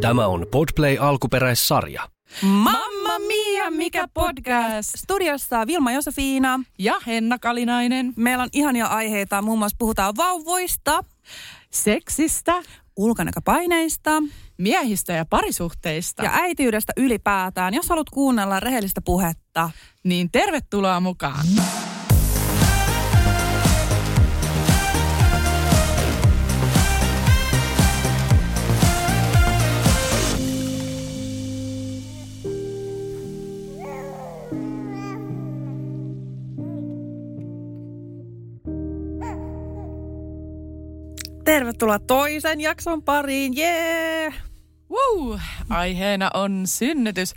Tämä on Podplay alkuperäissarja. Mamma mia, mikä podcast! Studiossa Vilma Josefiina. Ja Henna Kalinainen. Meillä on ihania aiheita, muun muassa puhutaan vauvoista, Seksistä, ulkonäköpaineista miehistä ja parisuhteista. ja äitiydestä ylipäätään. Jos haluat kuunnella rehellistä puhetta, Niin tervetuloa mukaan. Tervetuloa toisen jakson pariin, jee! Wow, aiheena on synnytys.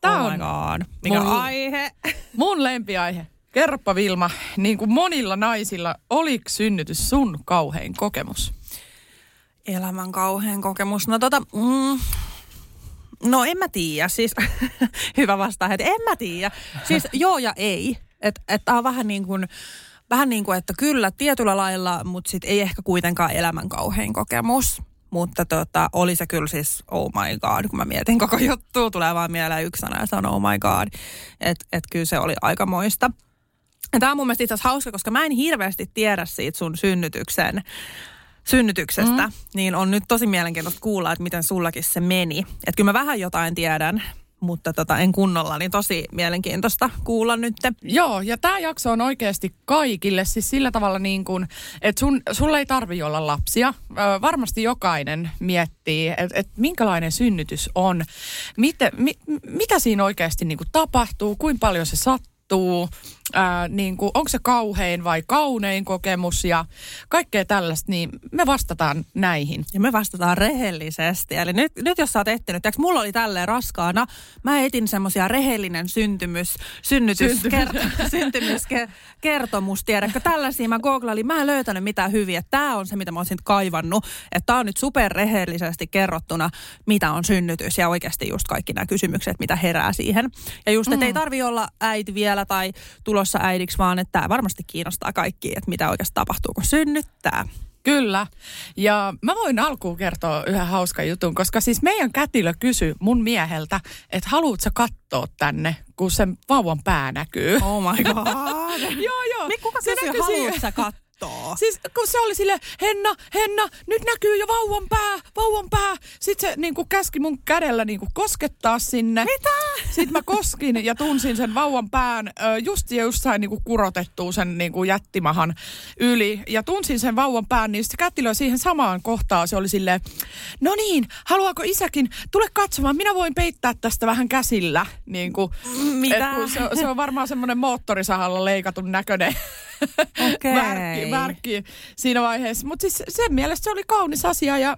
Tämä oh on god. Mikä mun- aihe? mun lempiaihe. Kerropa Vilma, niin kuin monilla naisilla, oliko synnytys sun kauhein kokemus? Elämän kauhean kokemus. No tota, mm, no en mä tiedä. Siis hyvä vastaa, että en mä tiedä. Siis joo ja ei. Että et tää on vähän niin kuin, vähän niin kuin, että kyllä tietyllä lailla, mutta sit ei ehkä kuitenkaan elämän kauhein kokemus. Mutta tota, oli se kyllä siis oh my god, kun mä mietin koko juttua, tulee vaan mieleen yksi sana ja se on oh my god. Että et kyllä se oli aikamoista. Ja Tämä on mun mielestä itse asiassa hauska, koska mä en hirveästi tiedä siitä sun synnytyksen synnytyksestä, mm. niin on nyt tosi mielenkiintoista kuulla, että miten sullakin se meni. Että kyllä mä vähän jotain tiedän, mutta tota, en kunnolla, niin tosi mielenkiintoista kuulla nyt. Joo, ja tämä jakso on oikeasti kaikille, siis sillä tavalla niin kuin, että sun, sulla ei tarvi olla lapsia. Ö, varmasti jokainen miettii, että et minkälainen synnytys on, Miten, mi, mitä siinä oikeasti niin kuin tapahtuu, kuinka paljon se sattuu, ää, niin kuin, onko se kauhein vai kaunein kokemus ja kaikkea tällaista, niin me vastataan näihin. Ja me vastataan rehellisesti. Eli nyt, nyt jos sä oot etsinyt, tiiäks, mulla oli tälleen raskaana, mä etin semmosia rehellinen syntymys, synnytys, Syntymys. kert, syntymys, ke, kertomus, tiedätkö, tällaisia mä googlailin, mä en löytänyt mitään hyviä. Tää on se, mitä mä olisin kaivannut, että tää on nyt superrehellisesti kerrottuna, mitä on synnytys ja oikeasti just kaikki nämä kysymykset, mitä herää siihen. Ja just, että ei tarvi olla äiti vielä tai tulossa äidiksi, vaan että tämä varmasti kiinnostaa kaikki, että mitä oikeasti tapahtuu, kun synnyttää. Kyllä. Ja mä voin alkuun kertoa yhden hauskan jutun, koska siis meidän kätilö kysyi mun mieheltä, että haluatko sä katsoa tänne, kun sen vauvan pää näkyy. Oh my god. joo, joo. Niin kuka Se kysyy, näkyi siinä. Siis kun se oli sille, Henna, Henna, nyt näkyy jo vauvan pää, vauvan pää. Sitten se niin kuin käski mun kädellä niin kuin koskettaa sinne. Mitä? Sitten mä koskin ja tunsin sen vauvan pään just ja just sain niin kuin kurotettua sen niin kuin jättimahan yli. Ja tunsin sen vauvan pään, niin sitten kätilö siihen samaan kohtaan. Se oli silleen, no niin, haluaako isäkin, tule katsomaan, minä voin peittää tästä vähän käsillä. Niin kuin, Mitä? et se, se on varmaan semmoinen moottorisahalla leikatun näköinen Okei. värkki, värkki siinä vaiheessa. Mutta siis sen mielestä se oli kaunis asia ja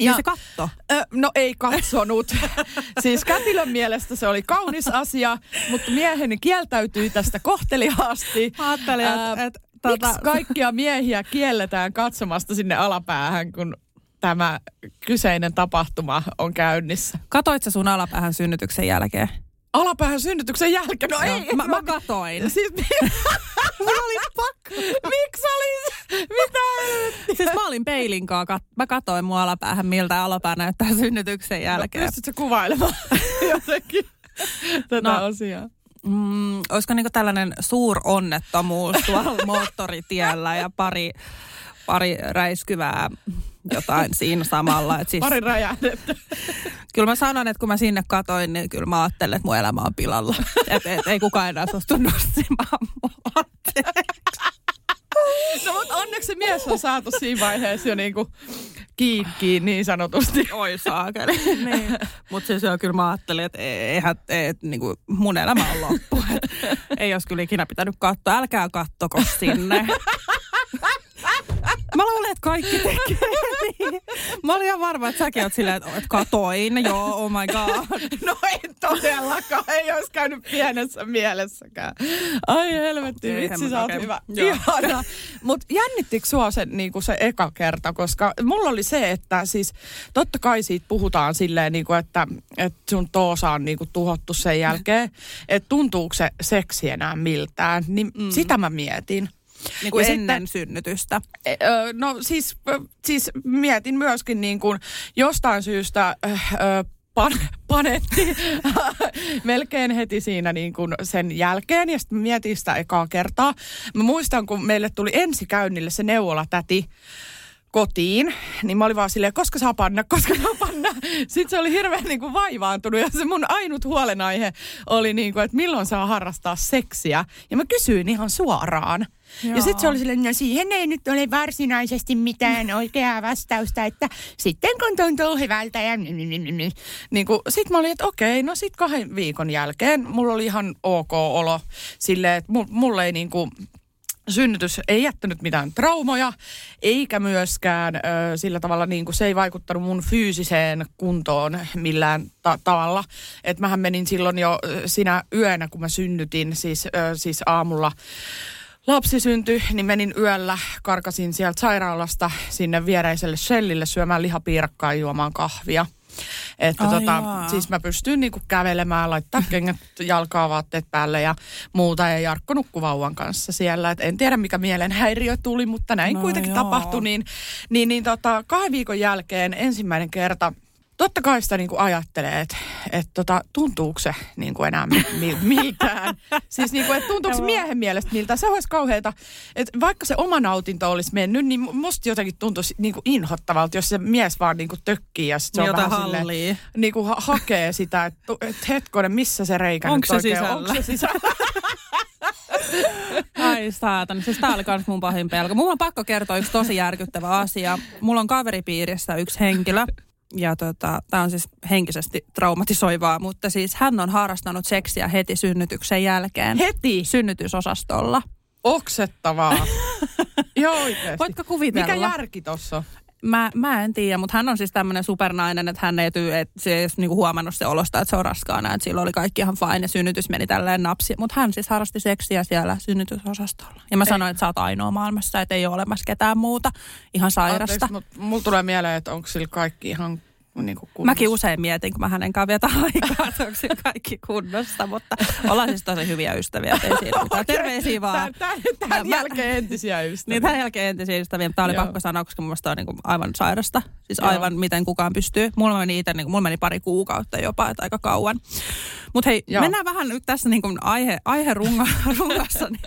Ja se katto. Ö, no ei katsonut. siis kätilön mielestä se oli kaunis asia, mutta mieheni kieltäytyi tästä kohteliaasti. Ajattelin, että et, Miksi tota, kaikkia miehiä kielletään katsomasta sinne alapäähän, kun tämä kyseinen tapahtuma on käynnissä? katoit sä sun alapäähän synnytyksen jälkeen? Alapäähän synnytyksen jälkeen? No ei. Mä, mä katoin. Siis, Mulla oli pakko. miksi oli? Mitä? Siis mä olin peilin kanssa, kat- mä katoin mun alapäähän, miltä alapää näyttää synnytyksen jälkeen. Pystytkö kuvailemaan jotenkin tätä No. asiaa? Mm, olisiko niinku tällainen suuronnettomuus tuolla moottoritiellä ja pari, pari räiskyvää jotain siinä samalla. Et siis, Pari räjähdettä. Kyllä mä sanon, että kun mä sinne katoin, niin kyllä mä ajattelin, että mun elämä on pilalla. Et, et, ei kukaan enää suostu nostimaan mua. No mutta onneksi se mies on saatu siinä vaiheessa jo niinku kiikkiin niin sanotusti. Oi saakeli. niin. Mutta siis joo, kyllä mä ajattelin, että eihän, et, niinku, mun elämä on loppu. Et, ei olisi kyllä ikinä pitänyt katsoa. Älkää kattoko sinne. Mä luulen, että kaikki tekee niin. Mä olin ihan varma, että säkin oot silleen, että katoin. Joo, oh my god. No en todellakaan, ei olisi käynyt pienessä mielessäkään. Ai helvetti, Ei vitsi sä oot hyvä. Ihana. Mutta jännittikö sua se, niinku se eka kerta? Koska mulla oli se, että siis totta kai siitä puhutaan silleen, niinku, että, että sun toosa on niinku tuhottu sen jälkeen. Että tuntuuko se seksi enää miltään. Niin mm. sitä mä mietin. Niin kuin Ja ennen sitten- synnytystä. No siis, siis mietin myöskin niin kuin jostain syystä pan, panetti melkein heti siinä niin kuin sen jälkeen ja sitten mietin sitä ekaa kertaa. Mä muistan, kun meille tuli ensikäynnille se neuvolatäti kotiin, niin mä olin vaan silleen, koska saa panna, koska saa panna. Sitten se oli hirveän niin kuin vaivaantunut ja se mun ainut huolenaihe oli, niin kuin, että milloin saa harrastaa seksiä. Ja mä kysyin ihan suoraan. Joo. Ja sitten se oli silleen, no siihen ei nyt ole varsinaisesti mitään oikeaa vastausta, että sitten kun tuntuu hyvältä ja niin kuin, sit mä olin, että okei, no sit kahden viikon jälkeen mulla oli ihan ok olo silleen, että mu- mulle ei niin kuin, synnytys ei jättänyt mitään traumoja, eikä myöskään ö, sillä tavalla niin kuin se ei vaikuttanut mun fyysiseen kuntoon millään ta- tavalla. Et mähän menin silloin jo sinä yönä, kun mä synnytin, siis, ö, siis aamulla lapsi syntyi, niin menin yöllä, karkasin sieltä sairaalasta sinne viereiselle Shellille syömään lihapiirakkaa juomaan kahvia. Että Ai tota, jaa. siis mä pystyn niinku kävelemään, laittaa kengät jalkaa, vaatteet päälle ja muuta. Ja Jarkko nukkui vauvan kanssa siellä. Et en tiedä mikä mielenhäiriö tuli, mutta näin No kuitenkin joo. tapahtui. Niin, niin, niin tota, kahden viikon jälkeen ensimmäinen kerta Totta kai sitä niinku ajattelee, että et tota, tuntuuko se niinku enää mi- mi- miltään. siis niinku, että tuntuuko se miehen mielestä miltä. Se olisi kauheata, että vaikka se oma nautinto olisi mennyt, niin musta jotenkin tuntuisi niinku inhottavalta, jos se mies vaan niinku tökkii ja sit se on Jota vähän silleen, hallii. niinku ha- hakee sitä, että et hetkonen, missä se reikä Onko se oikein sisällä? Onko se sisällä? Ai saatan. Siis tää oli kans mun pahin pelko. Mulla on pakko kertoa yksi tosi järkyttävä asia. Mulla on kaveripiirissä yksi henkilö. Ja tota, tämä on siis henkisesti traumatisoivaa, mutta siis hän on harrastanut seksiä heti synnytyksen jälkeen. Heti Synnytysosastolla. oksettavaa. Joo oikeesti. Voitko kuvitella? Mikä järki tossa on? Mä, mä en tiedä, mutta hän on siis tämmöinen supernainen, että hän ei tyy, että se ei niinku huomannut se olosta, että se on raskaana. Että sillä oli kaikki ihan fine ja synnytys meni tälleen napsi. Mutta hän siis harrasti seksiä siellä synnytysosastolla. Ja mä sanoin, että sä oot ainoa maailmassa, että ei ole olemassa ketään muuta. Ihan sairasta. Anteeksi, mut mulla tulee mieleen, että onko sillä kaikki ihan niinku kunnossa. Mäkin usein mietin, kun mä hänen kanssa vietän aikaa, että onko sillä kaikki kunnossa, mutta ollaan siis tosi hyviä ystäviä, ei siinä mitään. Terveisiä vaan. Tämän, tämän Mä- jälkeen entisiä ystäviä. Niin tämän jälkeen entisiä ystäviä, mutta tämä oli Joo. pakko sanoa, koska mun mielestä on niinku aivan sairasta. Siis Joo. aivan miten kukaan pystyy. Mulla meni itse, niinku, mulla meni pari kuukautta jopa, että aika kauan. Mutta hei, Joo. mennään vähän nyt tässä niinku aihe, aihe runga, rungassa, niin,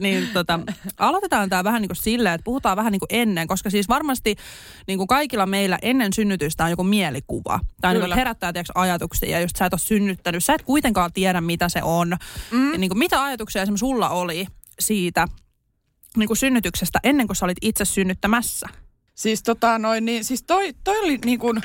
niin tota, aloitetaan tämä vähän niinku silleen, että puhutaan vähän niinku ennen, koska siis varmasti niinku kaikilla meillä ennen synnytystä on joku mielikuva. Tai että herättää tiiäks, ajatuksia, ja just sä et ole synnyttänyt, sä et kuitenkaan tiedä, mitä se on. Mm. Ja niinku, mitä ajatuksia esimerkiksi sulla oli siitä niin kuin synnytyksestä ennen kuin sä olit itse synnyttämässä? Siis tota noin, niin siis toi, toi oli niin kuin,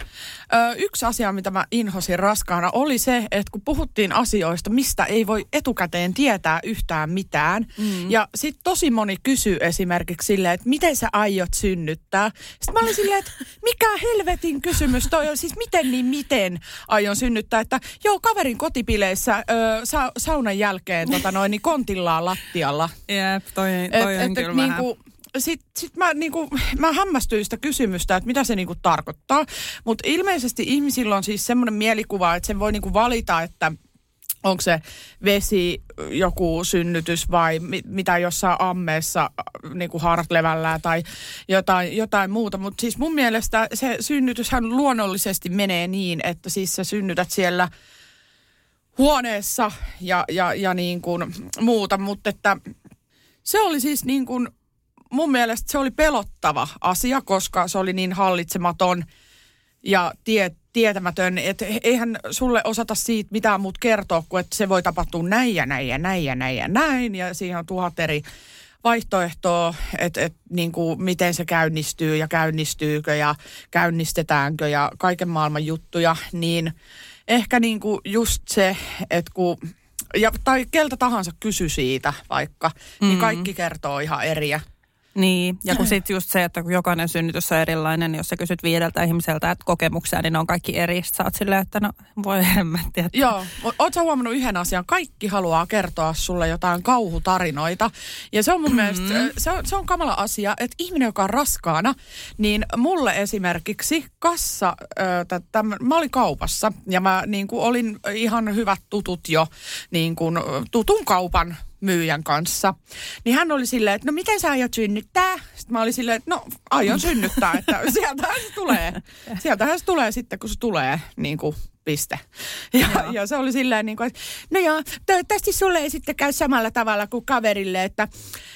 ö, yksi asia, mitä mä inhosin raskaana, oli se, että kun puhuttiin asioista, mistä ei voi etukäteen tietää yhtään mitään. Mm. Ja sitten tosi moni kysyy esimerkiksi silleen, että miten sä aiot synnyttää. Sitten mä olin silleen, että mikä helvetin kysymys toi on, siis miten niin miten aion synnyttää. Että joo, kaverin kotipileissä ö, sa, saunan jälkeen tota noin, niin kontillaan lattialla. Jep, toi, Et, et, et, niinku, sit, sit mä, niinku, mä hämmästyin sitä kysymystä, että mitä se niinku tarkoittaa. Mutta ilmeisesti ihmisillä on siis semmoinen mielikuva, että sen voi niinku valita, että onko se vesi, joku synnytys vai mi, mitä jossain ammeessa äh, niinku hartlevällä tai jotain, jotain muuta. Mutta siis mun mielestä se synnytyshän luonnollisesti menee niin, että siis sä synnytät siellä huoneessa ja, ja, ja niin kuin muuta, mutta että se oli siis niin kuin, mun mielestä se oli pelottava asia, koska se oli niin hallitsematon ja tie, tietämätön, että eihän sulle osata siitä mitään muut kertoa, kuin että se voi tapahtua näin ja näin ja näin ja näin ja näin ja siihen on tuhat eri vaihtoehtoa, että, että niin kuin miten se käynnistyy ja käynnistyykö ja käynnistetäänkö ja kaiken maailman juttuja, niin ehkä niin kuin just se, että kun ja, tai keltä tahansa kysy siitä vaikka, mm. niin kaikki kertoo ihan eriä. Niin, ja kun sitten just se, että kun jokainen synnytys on erilainen, niin jos sä kysyt viideltä ihmiseltä että kokemuksia, niin ne on kaikki eri. Sitten sä oot silleen, että no voi hemmetti. Että... Joo, oot sä huomannut yhden asian? Kaikki haluaa kertoa sulle jotain kauhutarinoita. Ja se on mun mm-hmm. mielestä, se on, se on kamala asia, että ihminen, joka on raskaana, niin mulle esimerkiksi kassa, tä, täm, mä olin kaupassa ja mä niin kuin olin ihan hyvät tutut jo niin kuin, tutun kaupan myyjän kanssa. Niin hän oli silleen, että no miten sä aiot synnyttää? Sitten mä olin silleen, että no aion synnyttää, että sieltähän se tulee. Sieltähän se tulee sitten, kun se tulee, niin kuin piste. Ja, ja se oli silleen niin kuin, että no joo, toivottavasti sulle ei sitten käy samalla tavalla kuin kaverille, että,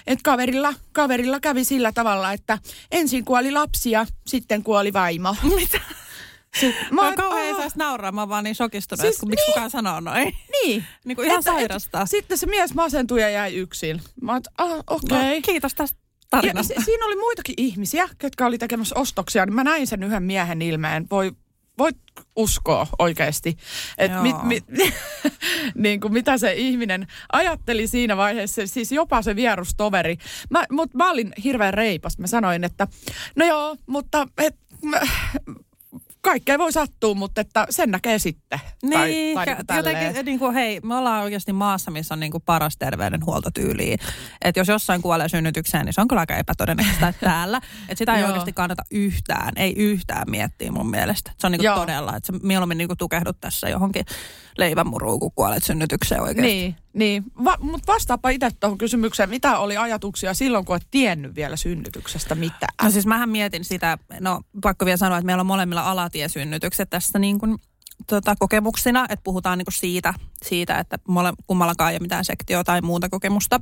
että kaverilla, kaverilla kävi sillä tavalla, että ensin kuoli lapsi ja sitten kuoli vaimo. Mitä? Mä oon kauhean saisi nauraa, mä vaan niin shokistunut, siis, että miksi niin, kukaan sanoo noin. Niin. niin kuin ihan että, sairasta. Et, sitten se mies masentui ja jäi yksin. Mä oon, ah, okei. Okay. No, kiitos tästä tarinasta. Ja, siinä oli muitakin ihmisiä, jotka oli tekemässä ostoksia, niin mä näin sen yhden miehen ilmeen. Voi, voit uskoa oikeasti, että mit, mit, niin kuin mitä se ihminen ajatteli siinä vaiheessa, siis jopa se vierustoveri. Mä, mut mä olin hirveän reipas. Mä sanoin, että no joo, mutta et, kaikkea voi sattua, mutta että sen näkee sitten. Niin, tai, tai niin jotenkin, niin kuin, hei, me ollaan oikeasti maassa, missä on niin kuin paras terveydenhuoltotyyli. Että jos jossain kuolee synnytykseen, niin se on kyllä aika epätodennäköistä että täällä. Että sitä ei oikeasti kannata yhtään, ei yhtään miettiä mun mielestä. Se on niin kuin todella, että sä mieluummin niin kuin tukehdut tässä johonkin leivänmuruun, kun kuolet synnytykseen oikeasti. Niin, niin. Va- mutta vastaapa itse tuohon kysymykseen, mitä oli ajatuksia silloin, kun et tiennyt vielä synnytyksestä mitään? No siis mähän mietin sitä, no pakko vielä sanoa, että meillä on molemmilla alatiesynnytykset tässä niin kuin tota, kokemuksina, että puhutaan niin kuin siitä, siitä, että mole, kummallakaan ei ole mitään sektio tai muuta kokemusta.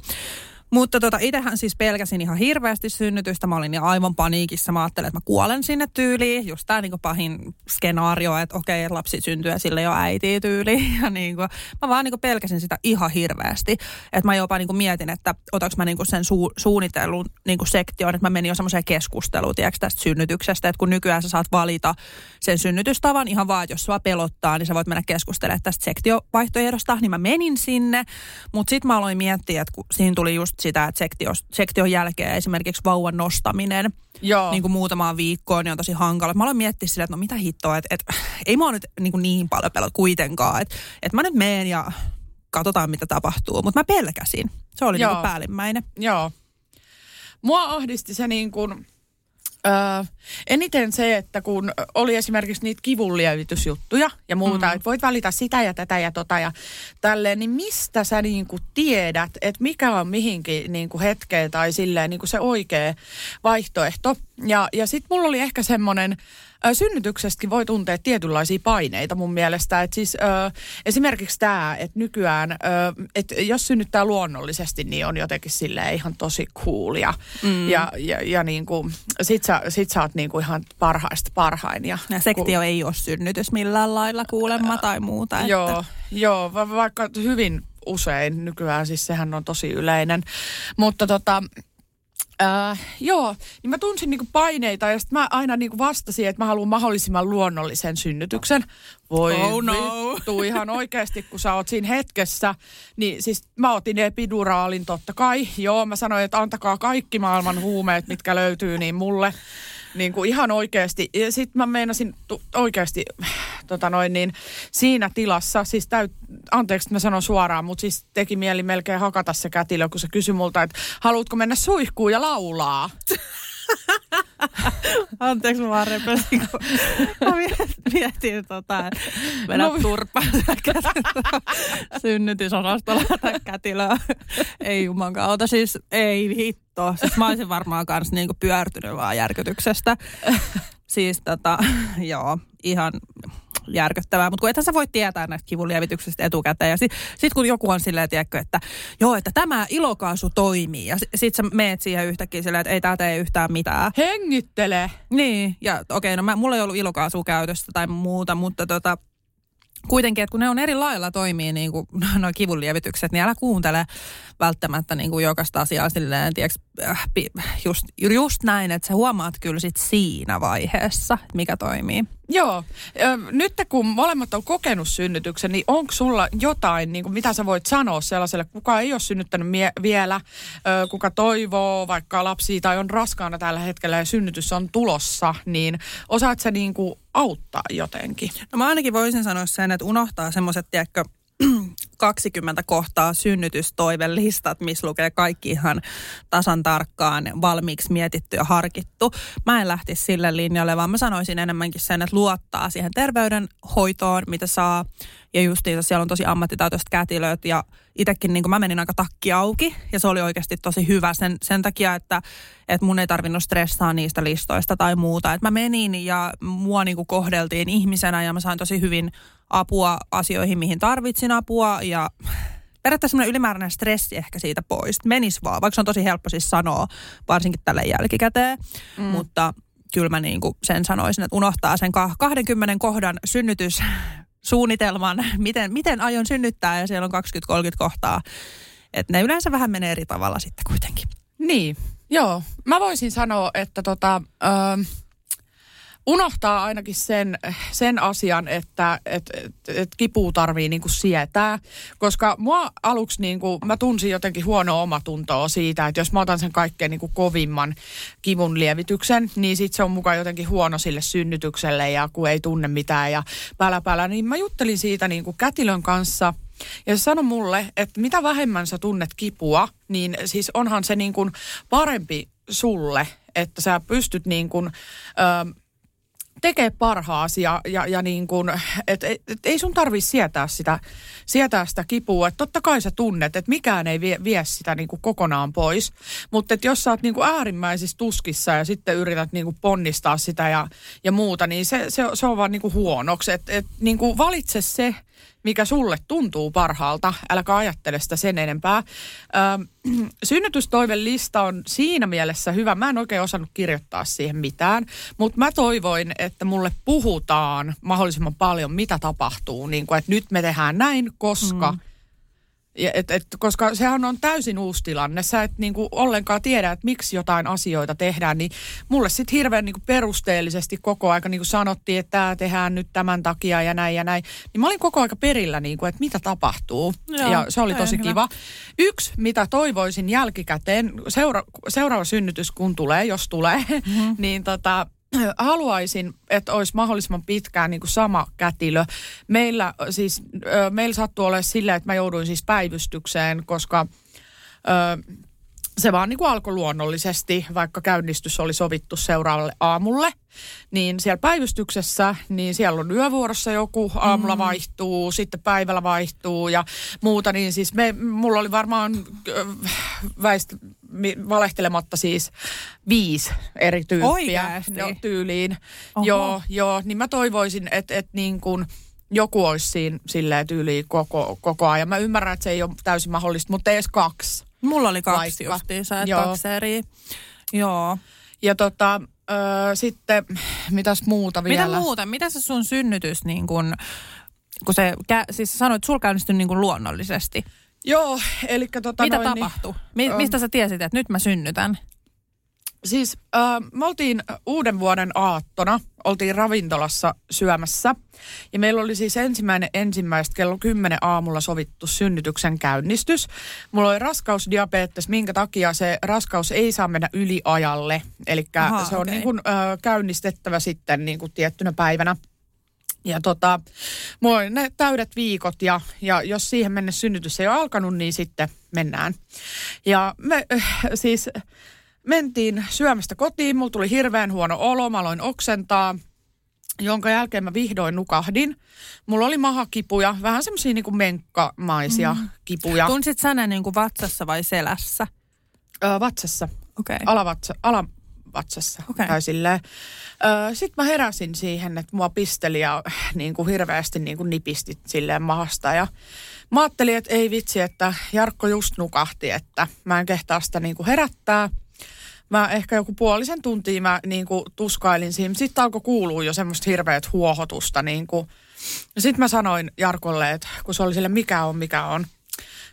Mutta tota, itsehän siis pelkäsin ihan hirveästi synnytystä. Mä olin aivan paniikissa. Mä ajattelin, että mä kuolen sinne tyyliin. Just tää niin pahin skenaario, että okei, lapsi syntyy ja sille jo äiti tyyli. Ja niin kuin, mä vaan niin pelkäsin sitä ihan hirveästi. Että mä jopa niin mietin, että otaks mä niin sen su- suunnitellun niin sektion, että mä menin jo semmoiseen keskusteluun, tiedätkö, tästä synnytyksestä. Että kun nykyään sä saat valita sen synnytystavan ihan vaan, että jos sua pelottaa, niin sä voit mennä keskustelemaan tästä sektiovaihtoehdosta. Niin mä menin sinne, mutta sitten mä aloin miettiä, että kun siinä tuli just sitä, että sektio, sektion jälkeen esimerkiksi vauvan nostaminen Joo. Niin kuin muutamaan viikkoon, niin on tosi hankala. Mä aloin miettiä sille, että no mitä hittoa, että, että ei mä nyt niin, kuin niin paljon pelot kuitenkaan. Että, että mä nyt meen ja katsotaan mitä tapahtuu. Mutta mä pelkäsin. Se oli niin kuin päällimmäinen. Joo. Mua ahdisti se niin kuin Öö, eniten se, että kun oli esimerkiksi niitä kivunlievitysjuttuja ja muuta, mm. että voit valita sitä ja tätä ja tota ja tälleen, niin mistä sä niinku tiedät, että mikä on mihinkin niinku hetkeen tai silleen niinku se oikea vaihtoehto. Ja, ja sitten mulla oli ehkä semmoinen synnytyksestäkin voi tuntea tietynlaisia paineita mun mielestä. Et siis, ö, esimerkiksi tämä, että nykyään, ö, että jos synnyttää luonnollisesti, niin on jotenkin sille ihan tosi coolia. Mm. Ja, ja, ja niin kuin, sit, sä, sit sä oot niin kuin ihan parhaista parhain. Ja, ja sektio ku... ei ole synnytys millään lailla kuulemma tai muuta. Että... Joo, joo va- vaikka hyvin usein nykyään, siis sehän on tosi yleinen. Mutta tota, Äh, joo, niin mä tunsin niinku paineita ja sitten mä aina niinku vastasin, että mä haluan mahdollisimman luonnollisen synnytyksen. Voi oh no. vittu ihan oikeasti, kun sä oot siinä hetkessä. Niin siis mä otin epiduraalin totta kai. Joo, mä sanoin, että antakaa kaikki maailman huumeet, mitkä löytyy, niin mulle niin kuin ihan oikeasti. Ja sitten mä meinasin tu- oikeasti tota noin, niin siinä tilassa, siis täyt, anteeksi mä sanon suoraan, mutta siis teki mieli melkein hakata se kätilö, kun se kysyi multa, että haluatko mennä suihkuun ja laulaa? Anteeksi, mä vaan repesin, kun mä mietin tota, mennä no. turpaan synnytysosastolla kätilöä. Ei juman kautta, siis ei hitto. Siis mä olisin varmaan kanssa niinku pyörtynyt vaan järkytyksestä. Siis tota, joo, ihan järkyttävää. Mutta kun ethän sä voi tietää näistä kivunlievityksestä etukäteen. Ja sitten sit kun joku on silleen, tiedätkö, että joo, että tämä ilokaasu toimii. Ja sit sä meet siihen yhtäkkiä silleen, että ei tää tee yhtään mitään. Hengittele. Niin, ja okei, okay, no mä, mulla ei ollut ilokaasu käytöstä tai muuta, mutta tota, kuitenkin, että kun ne on eri lailla toimii niin kuin nuo kivunlievitykset, niin älä kuuntele välttämättä niin kuin jokaista asiaa silleen, tiiäks, äh, just, just näin, että sä huomaat kyllä sit siinä vaiheessa, mikä toimii. Joo. Nyt kun molemmat on kokenut synnytyksen, niin onko sulla jotain, niin kuin mitä sä voit sanoa sellaiselle, kuka ei ole synnyttänyt mie- vielä, kuka toivoo vaikka lapsi tai on raskaana tällä hetkellä ja synnytys on tulossa, niin osaat sä niin kuin auttaa jotenkin? No mä ainakin voisin sanoa sen, että unohtaa semmoiset, tiedätkö, 20 kohtaa synnytystoivelistat, missä lukee kaikki ihan tasan tarkkaan valmiiksi mietitty ja harkittu. Mä en lähtisi sille linjalle, vaan mä sanoisin enemmänkin sen, että luottaa siihen terveydenhoitoon, mitä saa. Ja justiinsa siellä on tosi ammattitaitoiset kätilöt ja itsekin niin mä menin aika takki auki ja se oli oikeasti tosi hyvä sen, sen takia, että, että mun ei tarvinnut stressaa niistä listoista tai muuta. Että mä menin ja mua niin kohdeltiin ihmisenä ja mä sain tosi hyvin apua asioihin, mihin tarvitsin apua ja periaatteessa semmoinen ylimääräinen stressi ehkä siitä pois. Menis vaan, vaikka se on tosi helppo siis sanoa, varsinkin tälle jälkikäteen, mm. mutta kyllä mä niin kuin sen sanoisin, että unohtaa sen 20 kohdan synnytys suunnitelman, miten, miten aion synnyttää ja siellä on 20-30 kohtaa. Että ne yleensä vähän menee eri tavalla sitten kuitenkin. Niin, joo. Mä voisin sanoa, että tota, ö, unohtaa ainakin sen, sen asian, että et, et, et kipu tarvii niinku sietää. Koska mua aluksi, niinku, mä tunsin jotenkin huonoa omatuntoa siitä, että jos mä otan sen kaikkein niinku kovimman kivun lievityksen, niin sit se on mukaan jotenkin huono sille synnytykselle ja kun ei tunne mitään ja päällä päällä. Niin mä juttelin siitä niinku kätilön kanssa – ja se sanoi mulle, että mitä vähemmän sä tunnet kipua, niin siis onhan se niin kuin parempi sulle, että sä pystyt niin kuin, ö, tekee parhaasi ja, ja, ja niin kuin, et, et, et, ei sun tarvi sietää sitä, sietää sitä kipua. Että totta kai sä tunnet, että mikään ei vie, vie sitä niin kuin kokonaan pois. Mutta jos sä oot niin kuin äärimmäisissä tuskissa ja sitten yrität niin kuin ponnistaa sitä ja, ja muuta, niin se, se, se on vaan niin kuin huonoksi. Että et, niin kuin valitse se, mikä sulle tuntuu parhaalta. Äläkä ajattele sitä sen enempää. Ö, synnytystoivelista on siinä mielessä hyvä. Mä en oikein osannut kirjoittaa siihen mitään, mutta mä toivoin, että mulle puhutaan mahdollisimman paljon, mitä tapahtuu. Niin kuin, että nyt me tehdään näin, koska... Mm et, et, koska sehän on täysin uusi tilanne. Sä et niinku ollenkaan tiedä, että miksi jotain asioita tehdään. Niin mulle sitten hirveän niinku perusteellisesti koko aika niinku sanottiin, että tämä tehdään nyt tämän takia ja näin ja näin. Niin mä olin koko aika perillä, niinku, että mitä tapahtuu. Joo, ja se oli tosi hyvä. kiva. Yksi, mitä toivoisin jälkikäteen, seura, seuraava synnytys kun tulee, jos tulee, mm-hmm. niin tota, haluaisin, että olisi mahdollisimman pitkään niin kuin sama kätilö. Meillä siis, meillä sattuu olemaan sillä, että mä jouduin siis päivystykseen, koska ö, se vaan niin kuin alkoi luonnollisesti, vaikka käynnistys oli sovittu seuraavalle aamulle. Niin siellä päivystyksessä, niin siellä on yövuorossa joku, aamulla mm. vaihtuu, sitten päivällä vaihtuu ja muuta. Niin siis me, mulla oli varmaan väist, valehtelematta siis viisi eri tyyppiä jo, tyyliin. Oho. Joo, joo, niin mä toivoisin, että et niin kuin joku olisi siinä silleen tyyliin koko, koko ajan. Mä ymmärrän, että se ei ole täysin mahdollista, mutta edes kaksi. Mulla oli kaksi vaikka. justiinsa, että kaksi eri. Joo. Ja tota, ö, sitten, mitäs muuta vielä? Mitä muuta? Mitä se sun synnytys niin kun, kun se, siis sanoit, että sulla käynnistyi niin kuin luonnollisesti. Joo, eli tota Mitä noin, tapahtui? Mi- mistä sä tiesit, että nyt mä synnytän? Siis äh, me oltiin uuden vuoden aattona, oltiin ravintolassa syömässä. Ja meillä oli siis ensimmäinen ensimmäistä kello 10 aamulla sovittu synnytyksen käynnistys. Mulla oli raskausdiabetes, minkä takia se raskaus ei saa mennä yli ajalle. Eli se on okay. niin kuin, äh, käynnistettävä sitten niin kuin tiettynä päivänä. Ja tota, mulla oli ne täydet viikot ja, ja jos siihen mennessä synnytys ei ole alkanut, niin sitten mennään. Ja me äh, siis mentiin syömästä kotiin, mulla tuli hirveän huono olo, mä aloin oksentaa, jonka jälkeen mä vihdoin nukahdin. Mulla oli mahakipuja, vähän semmoisia niin menkkamaisia mm. kipuja. Tunsit sä ne niin kuin vatsassa vai selässä? Öö, vatsassa. Okei. Okay. Alavatsa, alavatsassa. Okay. Tai silleen. Öö, Sitten mä heräsin siihen, että mua pisteli ja niin kuin hirveästi niin kuin nipisti silleen mahasta. Ja mä ajattelin, että ei vitsi, että Jarkko just nukahti, että mä en kehtaa sitä niin kuin herättää – mä ehkä joku puolisen tuntia mä niin kuin tuskailin siinä. Sitten alkoi kuulua jo semmoista hirveät huohotusta. Niin kuin. Sitten mä sanoin Jarkolle, että kun se oli sille mikä on, mikä on.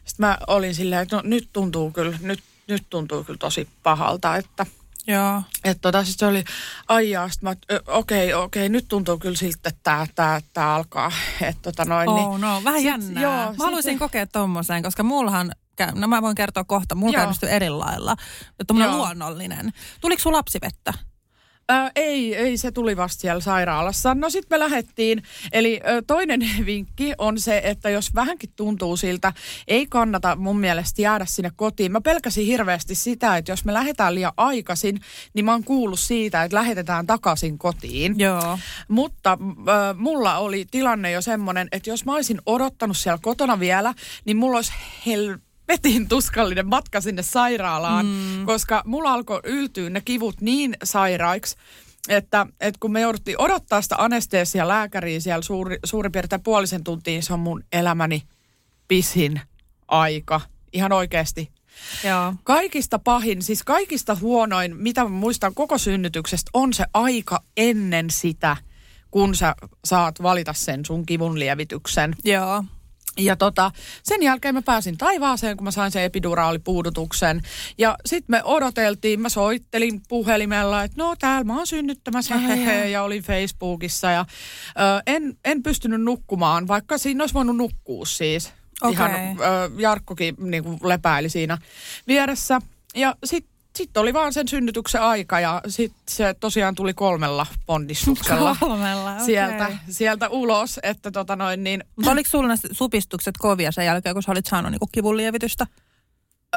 Sitten mä olin silleen, että no, nyt tuntuu kyllä, nyt, nyt tuntuu kyllä tosi pahalta, että Joo. Että tota, sit se oli, ai jaa, mä, okei, okei, nyt tuntuu kyllä siltä, että tämä tää, tää alkaa. Että tota noin, oh, niin, no, vähän sit, jännää. Joo, mä haluaisin sit, kokea tuommoisen, koska mullahan no mä voin kertoa kohta, mulla käynnistyi eri lailla. Tuommoinen luonnollinen. Tuliko sun lapsivettä? Ää, ei, ei, se tuli vasta siellä sairaalassa. No sitten me lähdettiin. Eli ö, toinen vinkki on se, että jos vähänkin tuntuu siltä, ei kannata mun mielestä jäädä sinne kotiin. Mä pelkäsin hirveästi sitä, että jos me lähdetään liian aikaisin, niin mä oon kuullut siitä, että lähetetään takaisin kotiin. Joo. Mutta ö, mulla oli tilanne jo semmoinen, että jos mä olisin odottanut siellä kotona vielä, niin mulla olisi hel vetin tuskallinen matka sinne sairaalaan, mm. koska mulla alkoi yltyä ne kivut niin sairaiksi, että, että kun me jouduttiin odottaa sitä anesteesia lääkäriä siellä suuri, suurin piirtein puolisen tuntiin, se on mun elämäni pisin aika. Ihan oikeasti. Joo. Kaikista pahin, siis kaikista huonoin, mitä mä muistan koko synnytyksestä, on se aika ennen sitä, kun sä saat valita sen sun kivun lievityksen. Joo. Ja tota, sen jälkeen mä pääsin taivaaseen, kun mä sain sen epiduraalipuudutuksen. Ja sitten me odoteltiin, mä soittelin puhelimella, että no täällä mä oon synnyttämässä, hehehe, ja olin Facebookissa. Ja ö, en, en pystynyt nukkumaan, vaikka siinä olisi voinut nukkua siis. Okei. Ihan ö, Jarkkokin niin kuin lepäili siinä vieressä. Ja sitten sitten oli vaan sen synnytyksen aika ja sitten se tosiaan tuli kolmella ponnistuksella Kolmella, okei. sieltä, sieltä ulos, että tota noin niin, Mutta Oliko sulla ne supistukset kovia sen jälkeen, kun sä olit saanut niinku kivunlievitystä?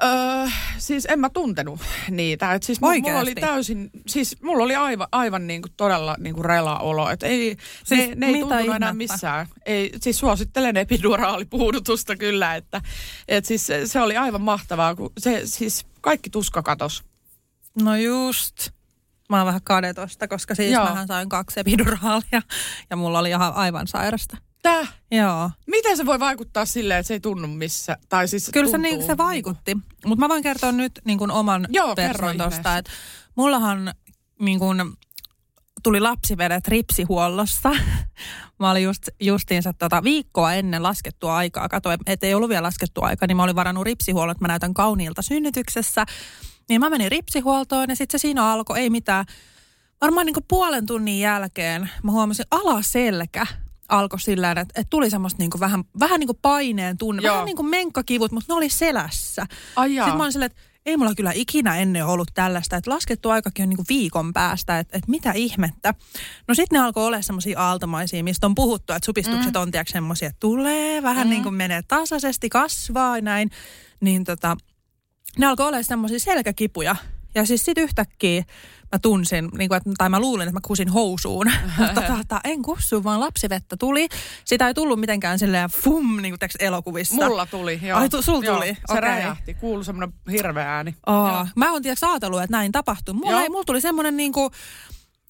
Öö, siis en mä tuntenut niitä. Et siis mu- mulla oli täysin, siis mulla oli aivan, aivan niinku todella niinku rela-olo. Et ei, Siis ne, ne ei tuntunut enää ihmettä? missään. Ei, siis suosittelen epiduraalipuudutusta kyllä, että et siis se, se oli aivan mahtavaa, kun se siis kaikki tuska katos. No just. Mä oon vähän kadetosta, koska siis Joo. mähän sain kaksi epiduraalia ja mulla oli ihan aivan sairasta. Tää, Joo. miten se voi vaikuttaa silleen, että se ei tunnu missä? Tai siis Kyllä se, tuntuu, niin, se vaikutti. Mutta mä voin kertoa nyt niin kuin oman Joo, ihmeessä. Että mullahan niin kuin, tuli lapsivedet ripsihuollossa. mä olin just, justiinsa tota, viikkoa ennen laskettua aikaa. Katoin, että ei ollut vielä laskettua aikaa, niin mä olin varannut ripsihuollon, että mä näytän kauniilta synnytyksessä. Niin mä menin ripsihuoltoon ja sitten se siinä alkoi, ei mitään. Varmaan niin puolen tunnin jälkeen mä huomasin alaselkä alkoi sillä että, että tuli semmoista niin vähän, vähän niin paineen tunne, Joo. vähän niin kuin menkkakivut, mutta ne oli selässä. Ai jaa. Sitten mä olin silleen, että ei mulla kyllä ikinä ennen ollut tällaista, että laskettu aikakin on niin kuin viikon päästä, että, että mitä ihmettä. No sitten ne alkoi olla semmoisia aaltomaisia, mistä on puhuttu, että supistukset mm. on tiedätkö semmoisia, että tulee vähän mm. niin kuin menee tasaisesti, kasvaa näin. Niin tota, ne alkoi olla semmoisia selkäkipuja. Ja siis sitten yhtäkkiä mä tunsin, niin kuin, että, tai mä luulin, että mä kusin housuun. Mutta tota, en kussu, vaan lapsivettä tuli. Sitä ei tullut mitenkään silleen fum, niin kuin elokuvissa. Mulla tuli, joo. Ai, tu- sul Joo, tuli? Se Okei. räjähti, kuului semmoinen hirveä ääni. Aa, mä oon tiedätkö ajatellut, että näin tapahtuu. Mulla, Joo. ei, mulla tuli semmoinen niinku,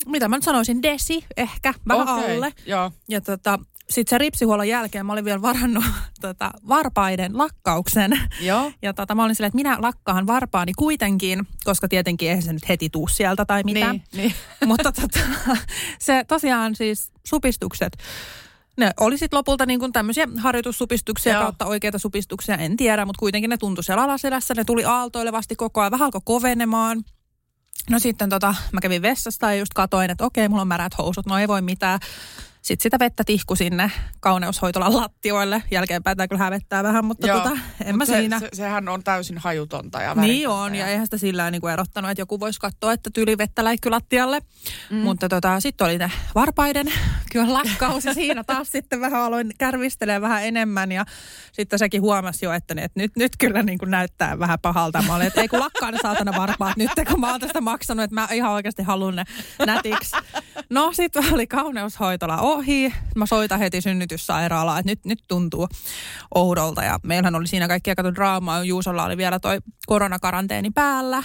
mitä mä nyt sanoisin, desi ehkä, vähän Okei, alle. Joo. Ja tota, sitten se ripsihuollon jälkeen mä olin vielä varannut tota, varpaiden lakkauksen. Joo. Ja tota, mä olin silleen, että minä lakkaahan varpaani kuitenkin, koska tietenkin eihän se nyt heti tuu sieltä tai mitä. Niin, niin. Mutta tota, se tosiaan siis supistukset, ne oli sitten lopulta niin kuin tämmöisiä harjoitussupistuksia Joo. kautta oikeita supistuksia, en tiedä, mutta kuitenkin ne tuntui siellä alaselässä, ne tuli aaltoilevasti koko ajan, vähän alkoi kovenemaan. No sitten tota, mä kävin vessasta ja just katoin, että okei, mulla on märät housut, no ei voi mitään. Sitten sitä vettä tihku sinne kauneushoitolan lattioille. Jälkeenpäin tämä kyllä hävettää vähän, mutta Joo. tota, en Mut mä se, siinä. Se, sehän on täysin hajutonta ja Niin on, ja eihän sitä sillä niin kuin erottanut, että joku voisi katsoa, että tyli vettä läikky lattialle. Mm. Mutta tota, sitten oli ne varpaiden kyllä lakkaus, ja siinä taas sitten vähän aloin kärvistelee vähän enemmän, ja sitten sekin huomasi jo, että, ne, että nyt, nyt kyllä niin kuin näyttää vähän pahalta. Mä olin, että ei kun lakkaa ne saatana varpaat nyt, kun mä oon tästä maksanut, että mä ihan oikeasti haluan ne nätiksi. No sitten oli kauneushoitola ohi, mä soitan heti synnytyssairaalaan, että nyt, nyt tuntuu oudolta, ja meillähän oli siinä kaikkia kato draamaa, Juusolla oli vielä toi koronakaranteeni päällä,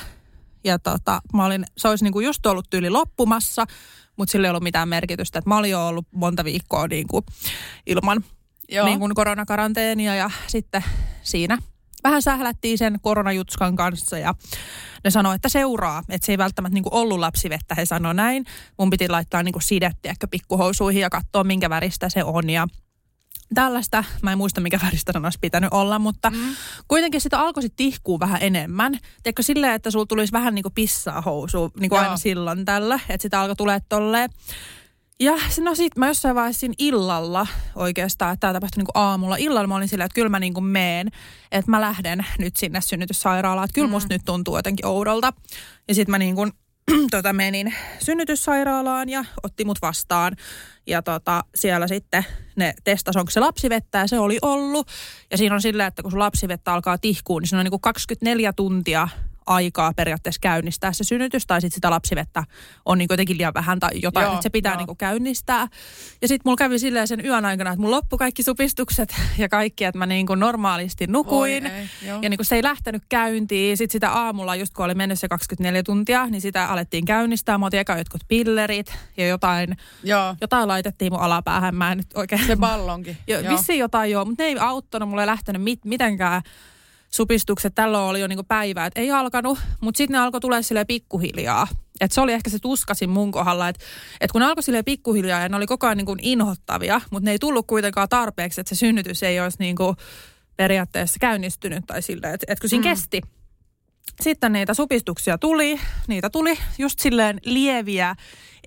ja tota, mä olin, se olisi niinku just ollut tyyli loppumassa, mutta sillä ei ollut mitään merkitystä. Et mä olin jo ollut monta viikkoa niinku ilman Joo. niin kuin koronakaranteenia ja sitten siinä vähän sählättiin sen koronajutskan kanssa ja ne sanoi, että seuraa, että se ei välttämättä niin ollut lapsivettä, he sanoi näin. Mun piti laittaa niin kuin sidettä ehkä pikkuhousuihin ja katsoa, minkä väristä se on ja tällaista, mä en muista mikä väristä sen olisi pitänyt olla, mutta mm. kuitenkin sitä alkoi sitten tihkuu vähän enemmän. Tiedätkö silleen, että sulla tulisi vähän niin kuin pissaa housuun, niin kuin Joo. aina silloin tällä, että sitä alkoi tulee tolleen. Ja no sit mä jossain vaiheessa siinä illalla oikeastaan, että tämä tapahtui niinku aamulla. Illalla mä olin silleen, että kyllä mä niinku meen, että mä lähden nyt sinne synnytyssairaalaan. Että kyllä musta nyt tuntuu jotenkin oudolta. Ja sit mä niinku tota, menin synnytyssairaalaan ja otti mut vastaan. Ja tota, siellä sitten ne testas, onko se lapsivettä ja se oli ollut. Ja siinä on silleen, että kun sun lapsivettä alkaa tihkuun, niin siinä on niin kuin 24 tuntia aikaa periaatteessa käynnistää se synnytys, tai sitten sitä lapsivettä on niin jotenkin liian vähän tai jotain, että se pitää niin käynnistää. Ja sitten mulla kävi silleen sen yön aikana, että mulla loppu kaikki supistukset ja kaikki, että mä niin kuin normaalisti nukuin. ei, ja niin kuin se ei lähtenyt käyntiin. Sitten sitä aamulla, just kun oli mennyt se 24 tuntia, niin sitä alettiin käynnistää. Mä otin eka jotkut pillerit ja jotain, joo. jotain laitettiin mun alapäähän. Mä en nyt oikein... Se ballonkin. jo, vissiin jotain joo, mutta ne ei auttanut. Mulle ei lähtenyt mit, mitenkään supistukset, tällä oli jo niinku päivä, että ei alkanut, mutta sitten ne alkoi tulla sille pikkuhiljaa. Et se oli ehkä se tuskasin mun kohdalla, että et kun ne alkoi sille pikkuhiljaa ja ne oli koko ajan niinku inhottavia, mutta ne ei tullut kuitenkaan tarpeeksi, että se synnytys ei olisi niinku periaatteessa käynnistynyt tai sille, että et kun siinä mm. kesti. Sitten niitä supistuksia tuli, niitä tuli just silleen lieviä,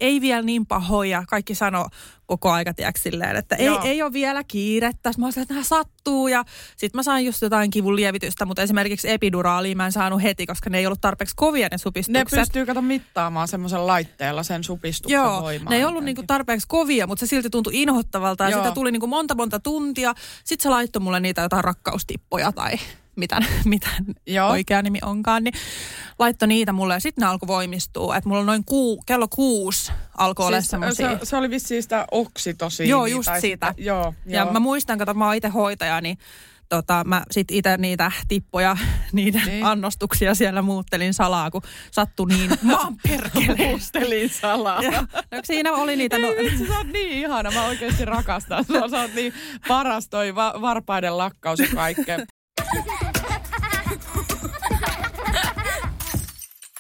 ei vielä niin pahoja. Kaikki sano koko aika, tiedätkö, silleen, että ei, ei ole vielä kiirettä. Mä olisin, että nämä sattuu ja sitten mä sain just jotain kivun lievitystä, mutta esimerkiksi epiduraalia mä en saanut heti, koska ne ei ollut tarpeeksi kovia ne supistukset. Ne pystyy kato mittaamaan semmoisen laitteella sen supistuksen Joo, voimaa. ne ei ollut niinku tarpeeksi kovia, mutta se silti tuntui inhottavalta ja Joo. sitä tuli niinku monta monta tuntia. Sitten se laittoi mulle niitä jotain rakkaustippoja tai mitä, mitä oikea nimi onkaan, niin laittoi niitä mulle ja sitten ne alkoi voimistua. Että mulla noin kuu, kello kuusi alkoi siis olla Se, se oli vissiin sitä oksitosiinia. Joo, just siitä. Sitä, joo, ja joo. mä muistan, että mä oon itse hoitaja, niin tota, mä sit itse niitä tippoja, niiden niin. annostuksia siellä muuttelin salaa, kun sattui niin maan Muuttelin salaa. Ja, no, siinä oli niitä... No... Ei, vitsi, sä oot niin ihana, mä oikeasti rakastan sua. Sä oot niin paras toi va- varpaiden lakkaus ja kaikkea.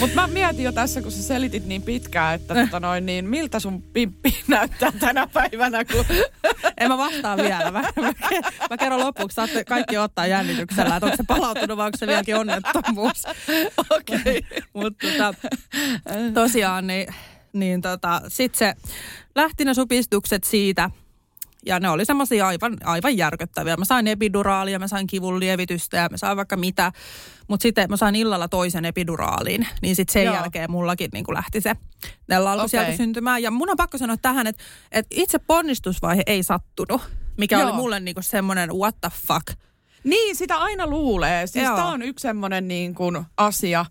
Mutta mä mietin jo tässä, kun sä selitit niin pitkään, että tota noin, niin miltä sun pimppi näyttää tänä päivänä, kun... En mä vastaa vielä. Mä, mä, mä kerron lopuksi, saatte kaikki ottaa jännityksellä, että onko se palautunut vai onko se vieläkin onnettomuus. Okei. Okay. Mutta tota, tosiaan, niin, niin tota, sitten se lähti ne supistukset siitä – ja ne oli semmoisia aivan, aivan järkyttäviä. Mä sain epiduraalia, mä sain kivun lievitystä ja mä sain vaikka mitä. Mutta sitten mä sain illalla toisen epiduraaliin. Niin sitten sen Joo. jälkeen mullakin niin kuin lähti se. Nella alkoi okay. sieltä syntymään. Ja mun on pakko sanoa tähän, että, että itse ponnistusvaihe ei sattunut. Mikä Joo. oli mulle niin kuin semmoinen what the fuck. Niin, sitä aina luulee. Siis tämä on yksi semmoinen niin kuin asia,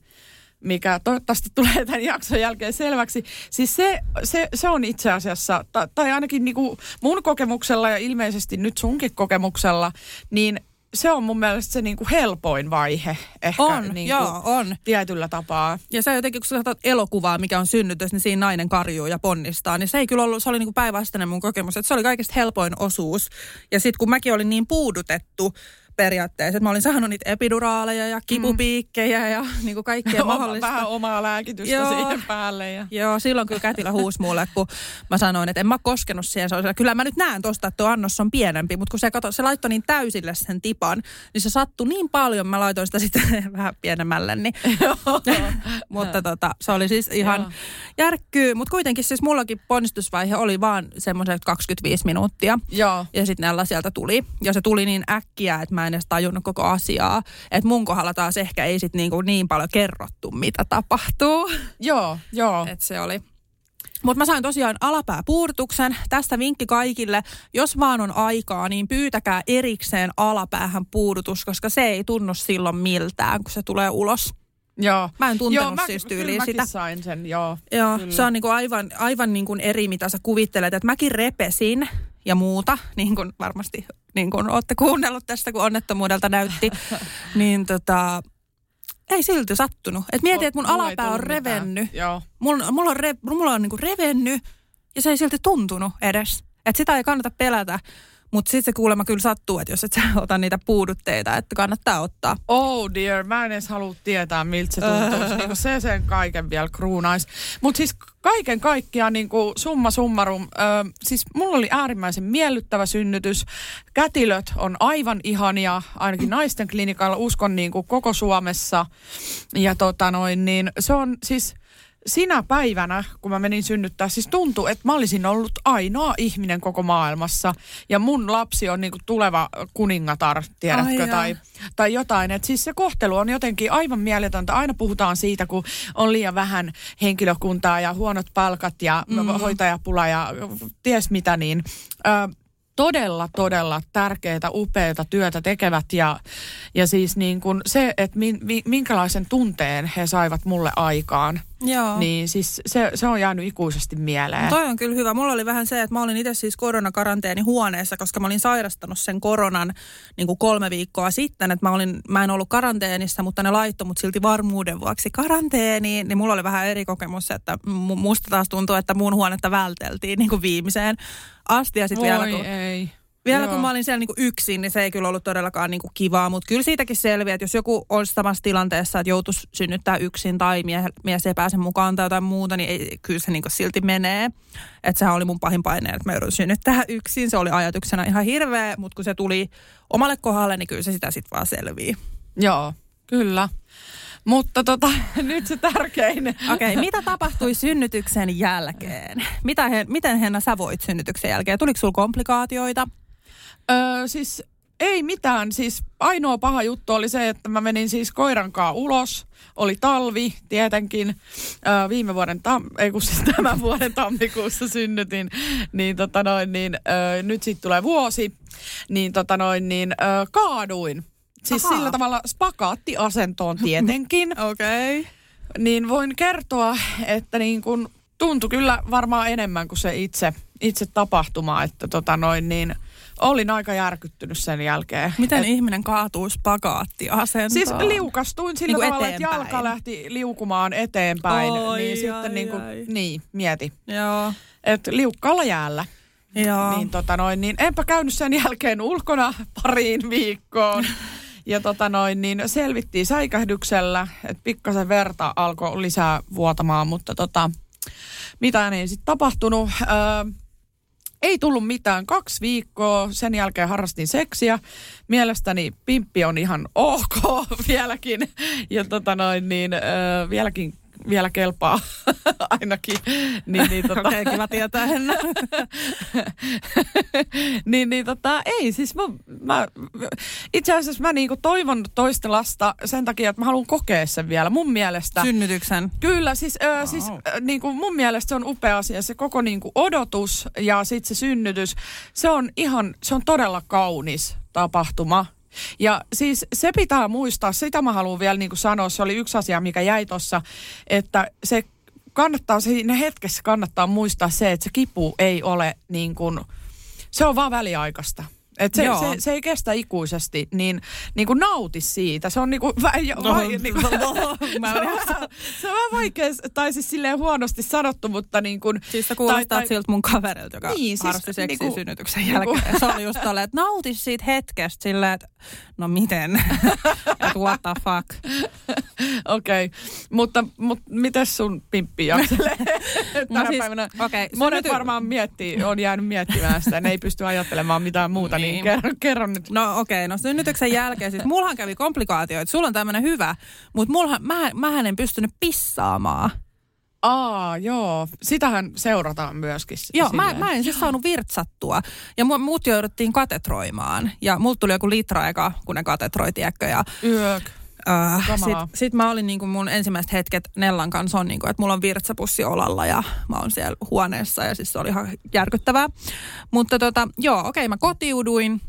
mikä toivottavasti tulee tämän jakson jälkeen selväksi. Siis se, se, se on itse asiassa, tai, tai ainakin niin kuin mun kokemuksella ja ilmeisesti nyt sunkin kokemuksella, niin se on mun mielestä se niin kuin helpoin vaihe ehkä on, niin joo, on. tietyllä tapaa. Ja se jotenkin, kun sä katsot elokuvaa, mikä on synnytys, niin siinä nainen karjuu ja ponnistaa, niin se ei kyllä ollut, se oli niin kuin päinvastainen mun kokemus, että se oli kaikista helpoin osuus. Ja sitten kun mäkin olin niin puudutettu, periaatteessa. Mä olin saanut niitä epiduraaleja ja kipupiikkejä mm. ja niin kuin kaikkea mahdollista. Vähän omaa lääkitystä joo, siihen päälle. Ja. Joo, silloin kyllä kätilä huusi mulle, kun mä sanoin, että en mä koskenut siihen. Se oli, kyllä mä nyt näen tosta, että tuo annos on pienempi, mutta kun se, kato, se laittoi niin täysille sen tipan, niin se sattui niin paljon, mä laitoin sitä sitten vähän pienemmälle. Niin. mutta tota, se oli siis ihan järkkyy. Mutta kuitenkin siis mullakin ponnistusvaihe oli vaan semmoiset 25 minuuttia. Joo. Ja sitten näillä sieltä tuli. Ja se tuli niin äkkiä, että mä mä en edes tajunnut koko asiaa. Että mun kohdalla taas ehkä ei sit niinku niin paljon kerrottu, mitä tapahtuu. Joo, joo. Et se oli. Mutta mä sain tosiaan alapääpuudutuksen. Tästä vinkki kaikille, jos vaan on aikaa, niin pyytäkää erikseen alapäähän puudutus, koska se ei tunnu silloin miltään, kun se tulee ulos. Joo. Mä en tuntenut joo, mä, siis tyyliin sitä. sain sen, joo. Joo, kyllä. se on niinku aivan, aivan niinku eri, mitä sä kuvittelet. Että mäkin repesin ja muuta, niin kuin varmasti niin kuin olette kuunnellut tästä, kun onnettomuudelta näytti, niin tota, ei silti sattunut. Et mietin, että mun mulla alapää on revennyt. Mulla, mulla on, re, mulla on niinku revennyt ja se ei silti tuntunut edes. Että sitä ei kannata pelätä. Mutta sitten se kuulemma kyllä sattuu, että jos et sä ota niitä puudutteita, että kannattaa ottaa. Oh dear, mä en edes halua tietää, miltä se tuntuu. niin se sen kaiken vielä kruunais. Mutta siis kaiken kaikkiaan niin kuin summa summarum, ö, siis mulla oli äärimmäisen miellyttävä synnytys. Kätilöt on aivan ihania, ainakin naisten klinikalla, uskon niin kuin koko Suomessa. Ja tota noin, niin se on siis sinä päivänä, kun mä menin synnyttää, siis tuntui, että mä olisin ollut ainoa ihminen koko maailmassa. Ja mun lapsi on niinku tuleva kuningatar, tiedätkö, Ai tai, tai jotain. Et siis se kohtelu on jotenkin aivan mieletöntä. Aina puhutaan siitä, kun on liian vähän henkilökuntaa ja huonot palkat ja mm. hoitajapula ja ties mitä, niin... Ö, todella, todella tärkeää, upeaa työtä tekevät ja, ja siis niin kuin se, että min, mi, minkälaisen tunteen he saivat mulle aikaan, Joo. niin siis se, se on jäänyt ikuisesti mieleen. Toi on kyllä hyvä. Mulla oli vähän se, että mä olin itse siis koronakaranteeni huoneessa, koska mä olin sairastanut sen koronan niin kuin kolme viikkoa sitten. Että mä, olin, mä en ollut karanteenissa, mutta ne laittoi mut silti varmuuden vuoksi karanteeniin. Niin mulla oli vähän eri kokemus, että mu- musta taas tuntuu, että mun huonetta välteltiin niin kuin viimeiseen asti. Ja sitten vielä kun, ei. Vielä Joo. kun mä olin siellä niin kuin yksin, niin se ei kyllä ollut todellakaan niin kuin kivaa. Mutta kyllä siitäkin selviää, että jos joku olisi samassa tilanteessa, että joutuisi synnyttää yksin tai mie- mies ei pääse mukaan tai jotain muuta, niin ei, kyllä se niin kuin silti menee. Että sehän oli mun pahin paine, että mä joudun synnyttää yksin. Se oli ajatuksena ihan hirveä, mutta kun se tuli omalle kohdalle, niin kyllä se sitä sitten vaan selvii. Joo, kyllä. Mutta tota, nyt se tärkein. Okei, okay, mitä tapahtui synnytyksen jälkeen? Mitä he, miten Henna sä voit synnytyksen jälkeen? Tuliko sulla komplikaatioita? Öö, siis ei mitään. Siis ainoa paha juttu oli se, että mä menin siis koirankaa ulos. Oli talvi tietenkin. Öö, viime vuoden, tam- ei kun siis tämän vuoden tammikuussa synnytin. Niin tota noin, niin öö, nyt sitten tulee vuosi. Niin tota noin, niin öö, kaaduin. Siis Ahaa. sillä tavalla spakaattiasentoon tietenkin. Okei. Okay. niin voin kertoa, että niin kun tuntui kyllä varmaan enemmän kuin se itse, itse tapahtuma, että tota noin, niin olin aika järkyttynyt sen jälkeen. Miten Et, ihminen kaatuu spagaattiasentoon? Siis liukastuin sillä Niin tavalla, että eteenpäin. jalka lähti liukumaan eteenpäin. Oi, niin ai, sitten niin, kuin, ai. niin, mieti. Joo. Että liukkaalla jäällä. Joo. Niin, tota noin, niin enpä käynyt sen jälkeen ulkona pariin viikkoon. Ja tota noin, niin selvittiin säikähdyksellä, että pikkasen verta alkoi lisää vuotamaan, mutta tota, mitään ei sitten tapahtunut. Öö, ei tullut mitään. Kaksi viikkoa, sen jälkeen harrastin seksiä. Mielestäni pimppi on ihan ok vieläkin. Ja tota noin, niin öö, vieläkin vielä kelpaa ainakin. Niin, niin, tota, Okei, okay, kiva tietää Henna. niin, niin tota, ei siis mä, mä itse asiassa mä niinku toivon toista lasta sen takia, että mä haluan kokea sen vielä. Mun mielestä... Synnytyksen. Kyllä, siis, ö, siis ö, niin kuin mun mielestä se on upea asia. Se koko niin kuin odotus ja sitten se synnytys, se on ihan, se on todella kaunis tapahtuma. Ja siis se pitää muistaa, sitä mä haluan vielä niin kuin sanoa, se oli yksi asia, mikä jäi tuossa, että se kannattaa, siinä hetkessä kannattaa muistaa se, että se kipu ei ole niin kuin, se on vaan väliaikaista. Et se, se, se, ei kestä ikuisesti, niin, niin kuin nauti siitä. Se on niin kuin, vai, No, vai, niin kuin, mä se, on, se on vähän vaikea, tai siis silleen huonosti sanottu, mutta niin kuin... Siis sä kuulostat siltä mun kaverilta, joka Niin, siis harrasti seksiä niinku- synnytyksen niinku- jälkeen. Se oli just tolleen, että nauti siitä hetkestä silleen, että no miten? että what the fuck? Okei, okay. mutta, mutta miten sun pimppi jakselee tänä No siis, päivänä? okei, Monet synnyty- varmaan miettii, on jäänyt miettimään sitä, ne ei pysty ajattelemaan mitään muuta, niin, Niin. kerro, kerro nyt. No okei, okay, no synnytyksen jälkeen siis mullahan kävi komplikaatioita. Sulla on tämmöinen hyvä, mutta mullahan, mä, mähän en pystynyt pissaamaan. Aa, joo, sitähän seurataan myöskin. Joo, mä, silleen. mä en siis saanut virtsattua. Ja mu- mut jouduttiin katetroimaan. Ja multa tuli joku litra eka, kun ne katetroi, tiedätkö. Ja Yök. Äh, Kamalaa. sit, sit mä olin niinku mun ensimmäiset hetket Nellan kanssa on niinku, että mulla on virtsapussi olalla ja mä oon siellä huoneessa. Ja siis se oli ihan järkyttävää. Mutta tota, joo, okei, mä kotiuduin.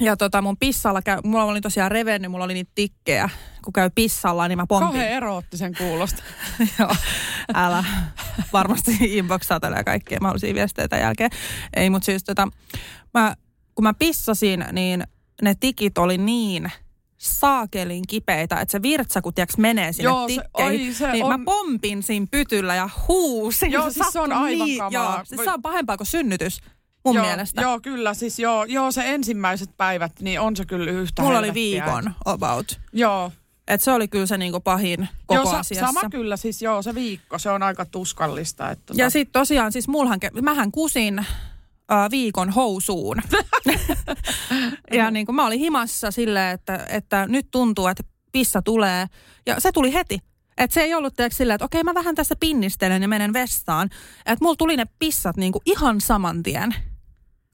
Ja tota mun pissalla, käy, mulla oli tosiaan revennyt, mulla oli niitä tikkejä. Kun käy pissalla, niin mä pompin. Kauhean eroottisen kuulosta. Joo, älä. Varmasti inboxaa tällä kaikkea mahdollisia viestejä tämän jälkeen. Ei, mutta siis tota, mä, kun mä pissasin, niin ne tikit oli niin saakelin kipeitä, että se virtsa, kun tiiäks, menee sinne Joo, se- tikkeihin, oi, se niin on- mä pompin siinä pytyllä ja huusin. Joo, siis se on aivan niin, kamalaa. Joo, siis se on pahempaa kuin synnytys. mun joo, mielestä. Joo, kyllä. Siis joo, joo, se ensimmäiset päivät, niin on se kyllä yhtä Mulla oli viikon about. Joo. Et se oli kyllä se niinku pahin koko joo, sa- asiassa. sama kyllä, siis joo, se viikko, se on aika tuskallista. Että tota- Ja sitten tosiaan, siis mulhan, mähän kusin äh, viikon housuun. ja niin kuin mä olin himassa silleen, että, että nyt tuntuu, että pissa tulee. Ja se tuli heti. Että se ei ollut tiedätkö, silleen, että okei mä vähän tässä pinnistelen ja menen vessaan. Että mulla tuli ne pissat niin kuin ihan saman tien.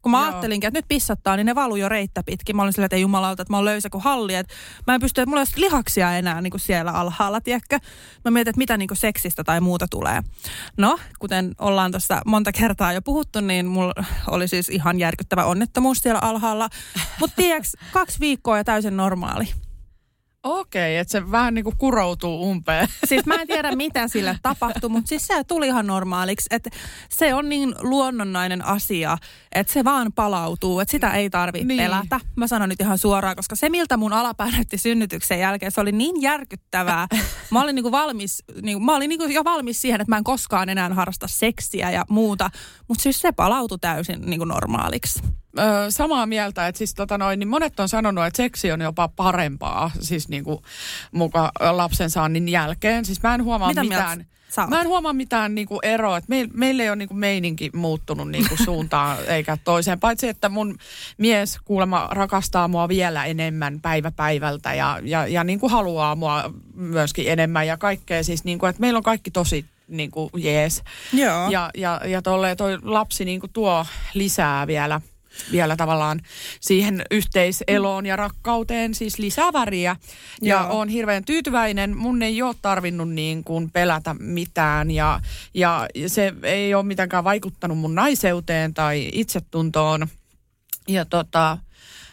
Kun mä Joo. ajattelinkin, että nyt pissattaa, niin ne valuu jo reittä pitkin. Mä olin silleen, että ei jumalauta, että mä oon löysä kuin halli. Että mä en pysty, että mulla ei ole lihaksia enää niin kuin siellä alhaalla, tiedätkö? Mä mietin, että mitä niin kuin seksistä tai muuta tulee. No, kuten ollaan tuossa monta kertaa jo puhuttu, niin mulla oli siis ihan järkyttävä onnettomuus siellä alhaalla. Mutta tiedätkö, kaksi viikkoa ja täysin normaali. Okei, että se vähän niin kuin kuroutuu umpeen. Siis mä en tiedä, mitä sille tapahtui, mutta siis se tuli ihan normaaliksi. Että se on niin luonnonnainen asia, että se vaan palautuu, että sitä ei tarvitse Niin. niin. pelätä. Mä sanon nyt ihan suoraan, koska se, miltä mun alapää näytti synnytyksen jälkeen, se oli niin järkyttävää. Mä olin niinku valmis, niinku, mä olin niinku jo valmis siihen, että mä en koskaan enää harrasta seksiä ja muuta. Mutta siis se palautui täysin niinku normaaliksi. Öö, samaa mieltä, että siis tota noin, niin monet on sanonut, että seksi on jopa parempaa, siis niin kuin muka lapsen saannin jälkeen. Siis mä en huomaa Mitä mieltä mitään. sä oot? Mä en huomaa mitään niinku eroa, että meil, meillä ei ole niinku meininki muuttunut niinku suuntaan eikä toiseen. Paitsi, että mun mies kuulemma rakastaa mua vielä enemmän päivä päivältä ja, ja, ja niinku haluaa mua myöskin enemmän ja kaikkea. Siis niinku, että meillä on kaikki tosi niinku jees. Joo. Ja, ja, ja tolle, toi lapsi niinku tuo lisää vielä, vielä tavallaan siihen yhteiseloon ja rakkauteen, siis lisää väriä. Ja Joo. on hirveän tyytyväinen. Mun ei ole tarvinnut niin kuin pelätä mitään ja, ja se ei ole mitenkään vaikuttanut mun naiseuteen tai itsetuntoon. Ja tota,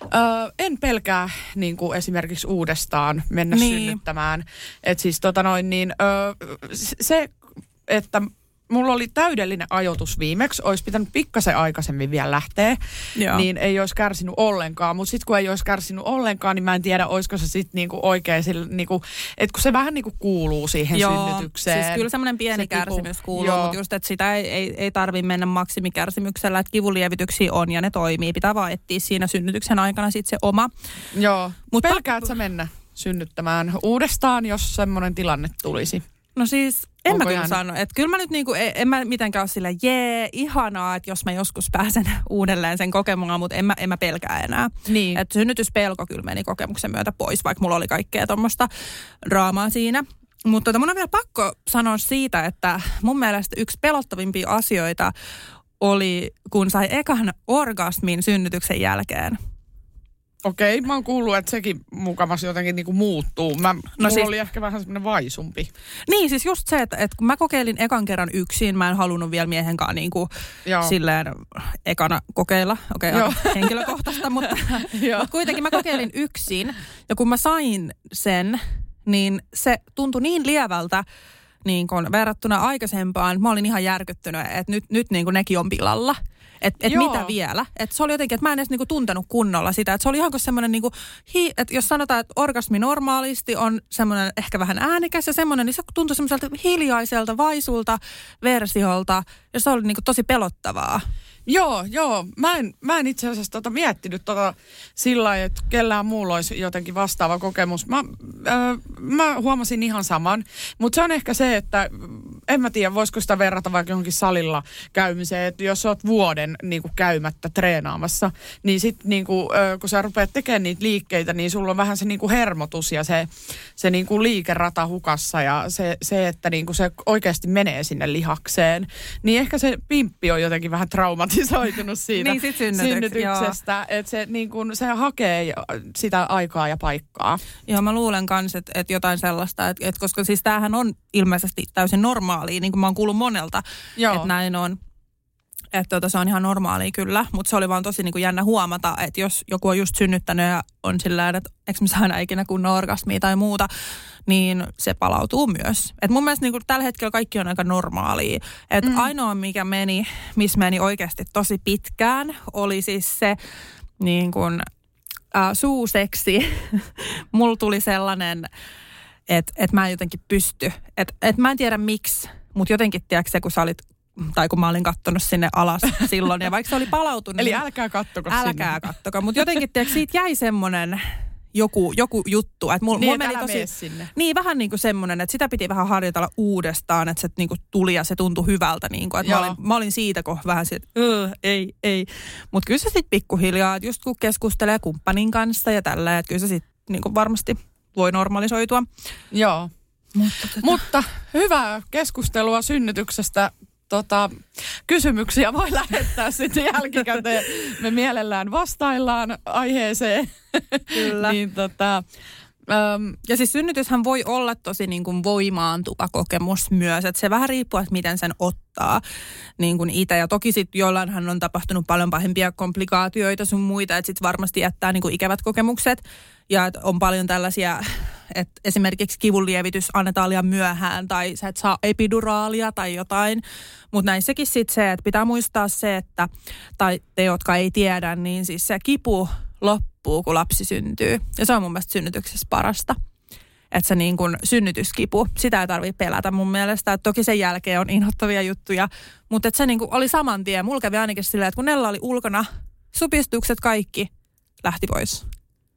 Öö, en pelkää niin kuin esimerkiksi uudestaan mennä Niin. synnyttämään. Et siis tota noin niin, öö, s- se, että mulla oli täydellinen ajoitus viimeksi, olisi pitänyt pikkasen aikaisemmin vielä lähteä, Joo. niin ei olisi kärsinyt ollenkaan. Mutta sitten kun ei olisi kärsinyt ollenkaan, niin mä en tiedä, olisiko se sitten niinku oikein, sillä, niinku, että kun se vähän niinku kuuluu siihen synnytykseen. Siis kyllä semmoinen pieni Se kipu- kärsimys kuuluu, Joo. mutta just, että sitä ei, ei, ei tarvi mennä maksimikärsimyksellä, että kivunlievityksiä on ja ne toimii. Pitää vaan etsiä siinä synnytyksen aikana sitten se oma. Joo, Mut mutta pak- pelkäät sä mennä synnyttämään uudestaan, jos semmoinen tilanne tulisi? No siis en Onko mä kyllä sano, että kyllä mä nyt niinku, en, en mä mitenkään ole sillä, jee, ihanaa, että jos mä joskus pääsen uudelleen sen kokemaan, mutta en mä, en mä pelkää enää. Niin. Että synnytyspelko kyllä meni kokemuksen myötä pois, vaikka mulla oli kaikkea tuommoista draamaa siinä. Mutta tota, mun on vielä pakko sanoa siitä, että mun mielestä yksi pelottavimpia asioita oli, kun sai ekan orgasmin synnytyksen jälkeen. Okei, mä oon kuullut, että sekin mukamas jotenkin niinku muuttuu. Mä, no siis- oli ehkä vähän semmoinen vaisumpi. Niin, siis just se, että, että kun mä kokeilin ekan kerran yksin, mä en halunnut vielä miehen kanssa niin kuin Joo. silleen ekana kokeilla. Okei, okay, henkilökohtaista, mutta, mutta kuitenkin mä kokeilin yksin. Ja kun mä sain sen, niin se tuntui niin lievältä niin kun verrattuna aikaisempaan. Mä olin ihan järkyttynyt, että nyt, nyt niin kuin nekin on pilalla. Että et Joo. mitä vielä? Että se oli jotenkin, että mä en edes niinku tuntenut kunnolla sitä. Että se oli ihan kuin semmoinen, niinku, hi, että jos sanotaan, että orgasmi normaalisti on semmoinen ehkä vähän äänekäs ja semmoinen, niin se tuntui semmoiselta hiljaiselta, vaisulta versiolta. Ja se oli niinku tosi pelottavaa. Joo, joo. Mä en, mä en itse asiassa tota miettinyt tota sillä lailla, että kellään muulla olisi jotenkin vastaava kokemus. Mä, äh, mä huomasin ihan saman, mutta se on ehkä se, että en mä tiedä, voisiko sitä verrata vaikka johonkin salilla käymiseen, että jos oot vuoden niin kuin käymättä treenaamassa, niin sitten niin kuin, kun sä rupeat tekemään niitä liikkeitä, niin sulla on vähän se niin kuin hermotus ja se, se niin kuin liikerata hukassa ja se, se että niin kuin se oikeasti menee sinne lihakseen, niin ehkä se pimppi on jotenkin vähän traumatisoitunut siitä Niin, sit synnytyksestä, että se, niin kuin, se hakee sitä aikaa ja paikkaa. Joo, mä luulen kanssa, että, että jotain sellaista, että, että koska siis tämähän on ilmeisesti täysin normaalia, niin kuin mä oon kuullut monelta, Joo. että näin on. Että tota, se on ihan normaalia kyllä, mutta se oli vaan tosi niin kuin jännä huomata, että jos joku on just synnyttänyt ja on sillä tavalla, että eikö me saada ikinä kunnon orgasmia tai muuta, niin se palautuu myös. Et mun mielestä niin kuin tällä hetkellä kaikki on aika normaalia. Et mm. Ainoa, mikä meni, missä meni oikeasti tosi pitkään, oli siis se niin kuin, äh, suuseksi. Mulla tuli sellainen, että et mä en jotenkin pysty. Että et mä en tiedä miksi, mutta jotenkin tiedätkö se, kun sä olit tai kun mä olin kattonut sinne alas silloin, ja vaikka se oli palautunut. Eli niin älkää kattoko älkää sinne. kattokaa. Mutta jotenkin, tiedätkö, siitä jäi semmoinen joku, joku juttu. Että mulla, Niin, et meni tosi, sinne. Niin, vähän niin kuin semmoinen, että sitä piti vähän harjoitella uudestaan, että se niin kuin tuli ja se tuntui hyvältä. Niin kuin, että mä, olin, mä olin siitä kun vähän siitä, että "Öö, ei, ei. Mutta kyllä se sitten pikkuhiljaa, että just kun keskustelee kumppanin kanssa ja tällä, että kyllä se sitten niin kuin varmasti voi normalisoitua. Joo. Mutta, tota, Mutta hyvää keskustelua synnytyksestä. Tota, kysymyksiä voi lähettää sitten jälkikäteen. Me mielellään vastaillaan aiheeseen. Kyllä. niin tota, äm, Ja siis synnytyshän voi olla tosi niin kuin voimaantuva kokemus myös, että se vähän riippuu, että miten sen ottaa niin kuin itse. Ja toki sitten joillainhan on tapahtunut paljon pahempia komplikaatioita sun muita, että sitten varmasti jättää niin kuin ikävät kokemukset. Ja on paljon tällaisia, että esimerkiksi kivunlievitys annetaan liian myöhään tai sä et saa epiduraalia tai jotain. Mutta näissäkin sitten se, että pitää muistaa se, että, tai te, jotka ei tiedä, niin siis se kipu loppuu, kun lapsi syntyy. Ja se on mun mielestä synnytyksessä parasta. Että se niin kuin synnytyskipu, sitä ei tarvitse pelätä mun mielestä. Et toki sen jälkeen on inhottavia juttuja, mutta se niin kuin oli saman tien. Mulla kävi ainakin silleen, että kun Nella oli ulkona, supistukset kaikki lähti pois.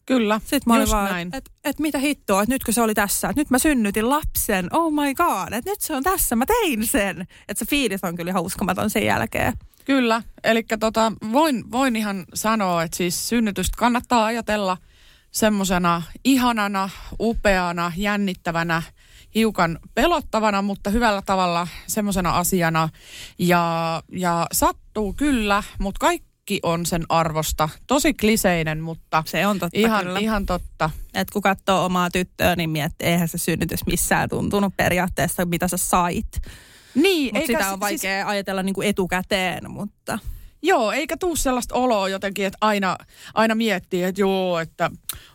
kyllä, Sitten mä olin just vaan, näin. että et, et mitä hittoa, että nytkö se oli tässä, että nyt mä synnytin lapsen, oh my god, että nyt se on tässä, mä tein sen. Että se fiilis on kyllä ihan uskomaton sen jälkeen. Kyllä, eli tota, voin, voin ihan sanoa, että siis synnytystä kannattaa ajatella semmoisena ihanana, upeana, jännittävänä, hiukan pelottavana, mutta hyvällä tavalla semmoisena asiana. Ja, ja sattuu kyllä, mutta kaikki on sen arvosta. Tosi kliseinen, mutta Se on totta ihan, kyllä. ihan totta. että kun katsoo omaa tyttöä, niin miettii, eihän se synnytys missään tuntunut periaatteessa, mitä sä sait. Niin, Mutta eikä sitä si- on vaikea siis... ajatella niin kuin etukäteen, mutta Joo, eikä tuu sellaista oloa jotenkin, että aina, aina miettii, että joo, että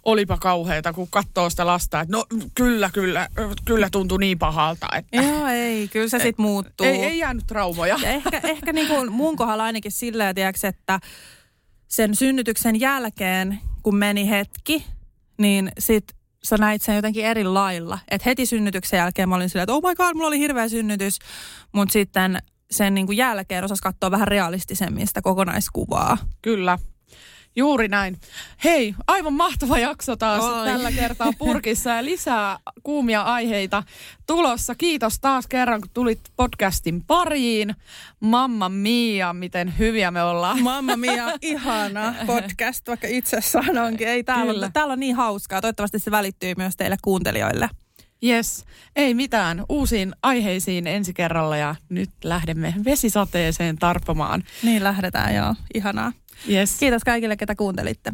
olipa kauheata, kun katsoo sitä lasta, että no kyllä, kyllä, kyllä tuntui niin pahalta, että joo ei, kyllä se sitten muuttuu. ei, ei jäänyt traumoja. Ja ehkä, ehkä niin kuin mun kohdalla ainakin silleen, tiiäks, että sen synnytyksen jälkeen, kun meni hetki, niin sit sä näit sen jotenkin eri lailla. Et heti synnytyksen jälkeen mä olin silleen, että oh my god, mulla oli hirveä synnytys. Mutta sitten sen niin kuin jälkeen osas katsoa vähän realistisemmin sitä kokonaiskuvaa. Kyllä. Juuri näin. Hei, aivan mahtava jakso taas Oi. tällä kertaa purkissa ja lisää kuumia aiheita tulossa. Kiitos taas kerran, kun tulit podcastin pariin. Mamma Mia, miten hyviä me ollaan. Mamma mia, ihana podcast, vaikka itse sanonkin. Ei, täällä, Kyllä. on, täällä on niin hauskaa. Toivottavasti se välittyy myös teille kuuntelijoille. Yes, ei mitään. Uusiin aiheisiin ensi kerralla ja nyt lähdemme vesisateeseen tarpomaan. Niin lähdetään, joo. Ihanaa. Yes. Kiitos kaikille, ketä kuuntelitte.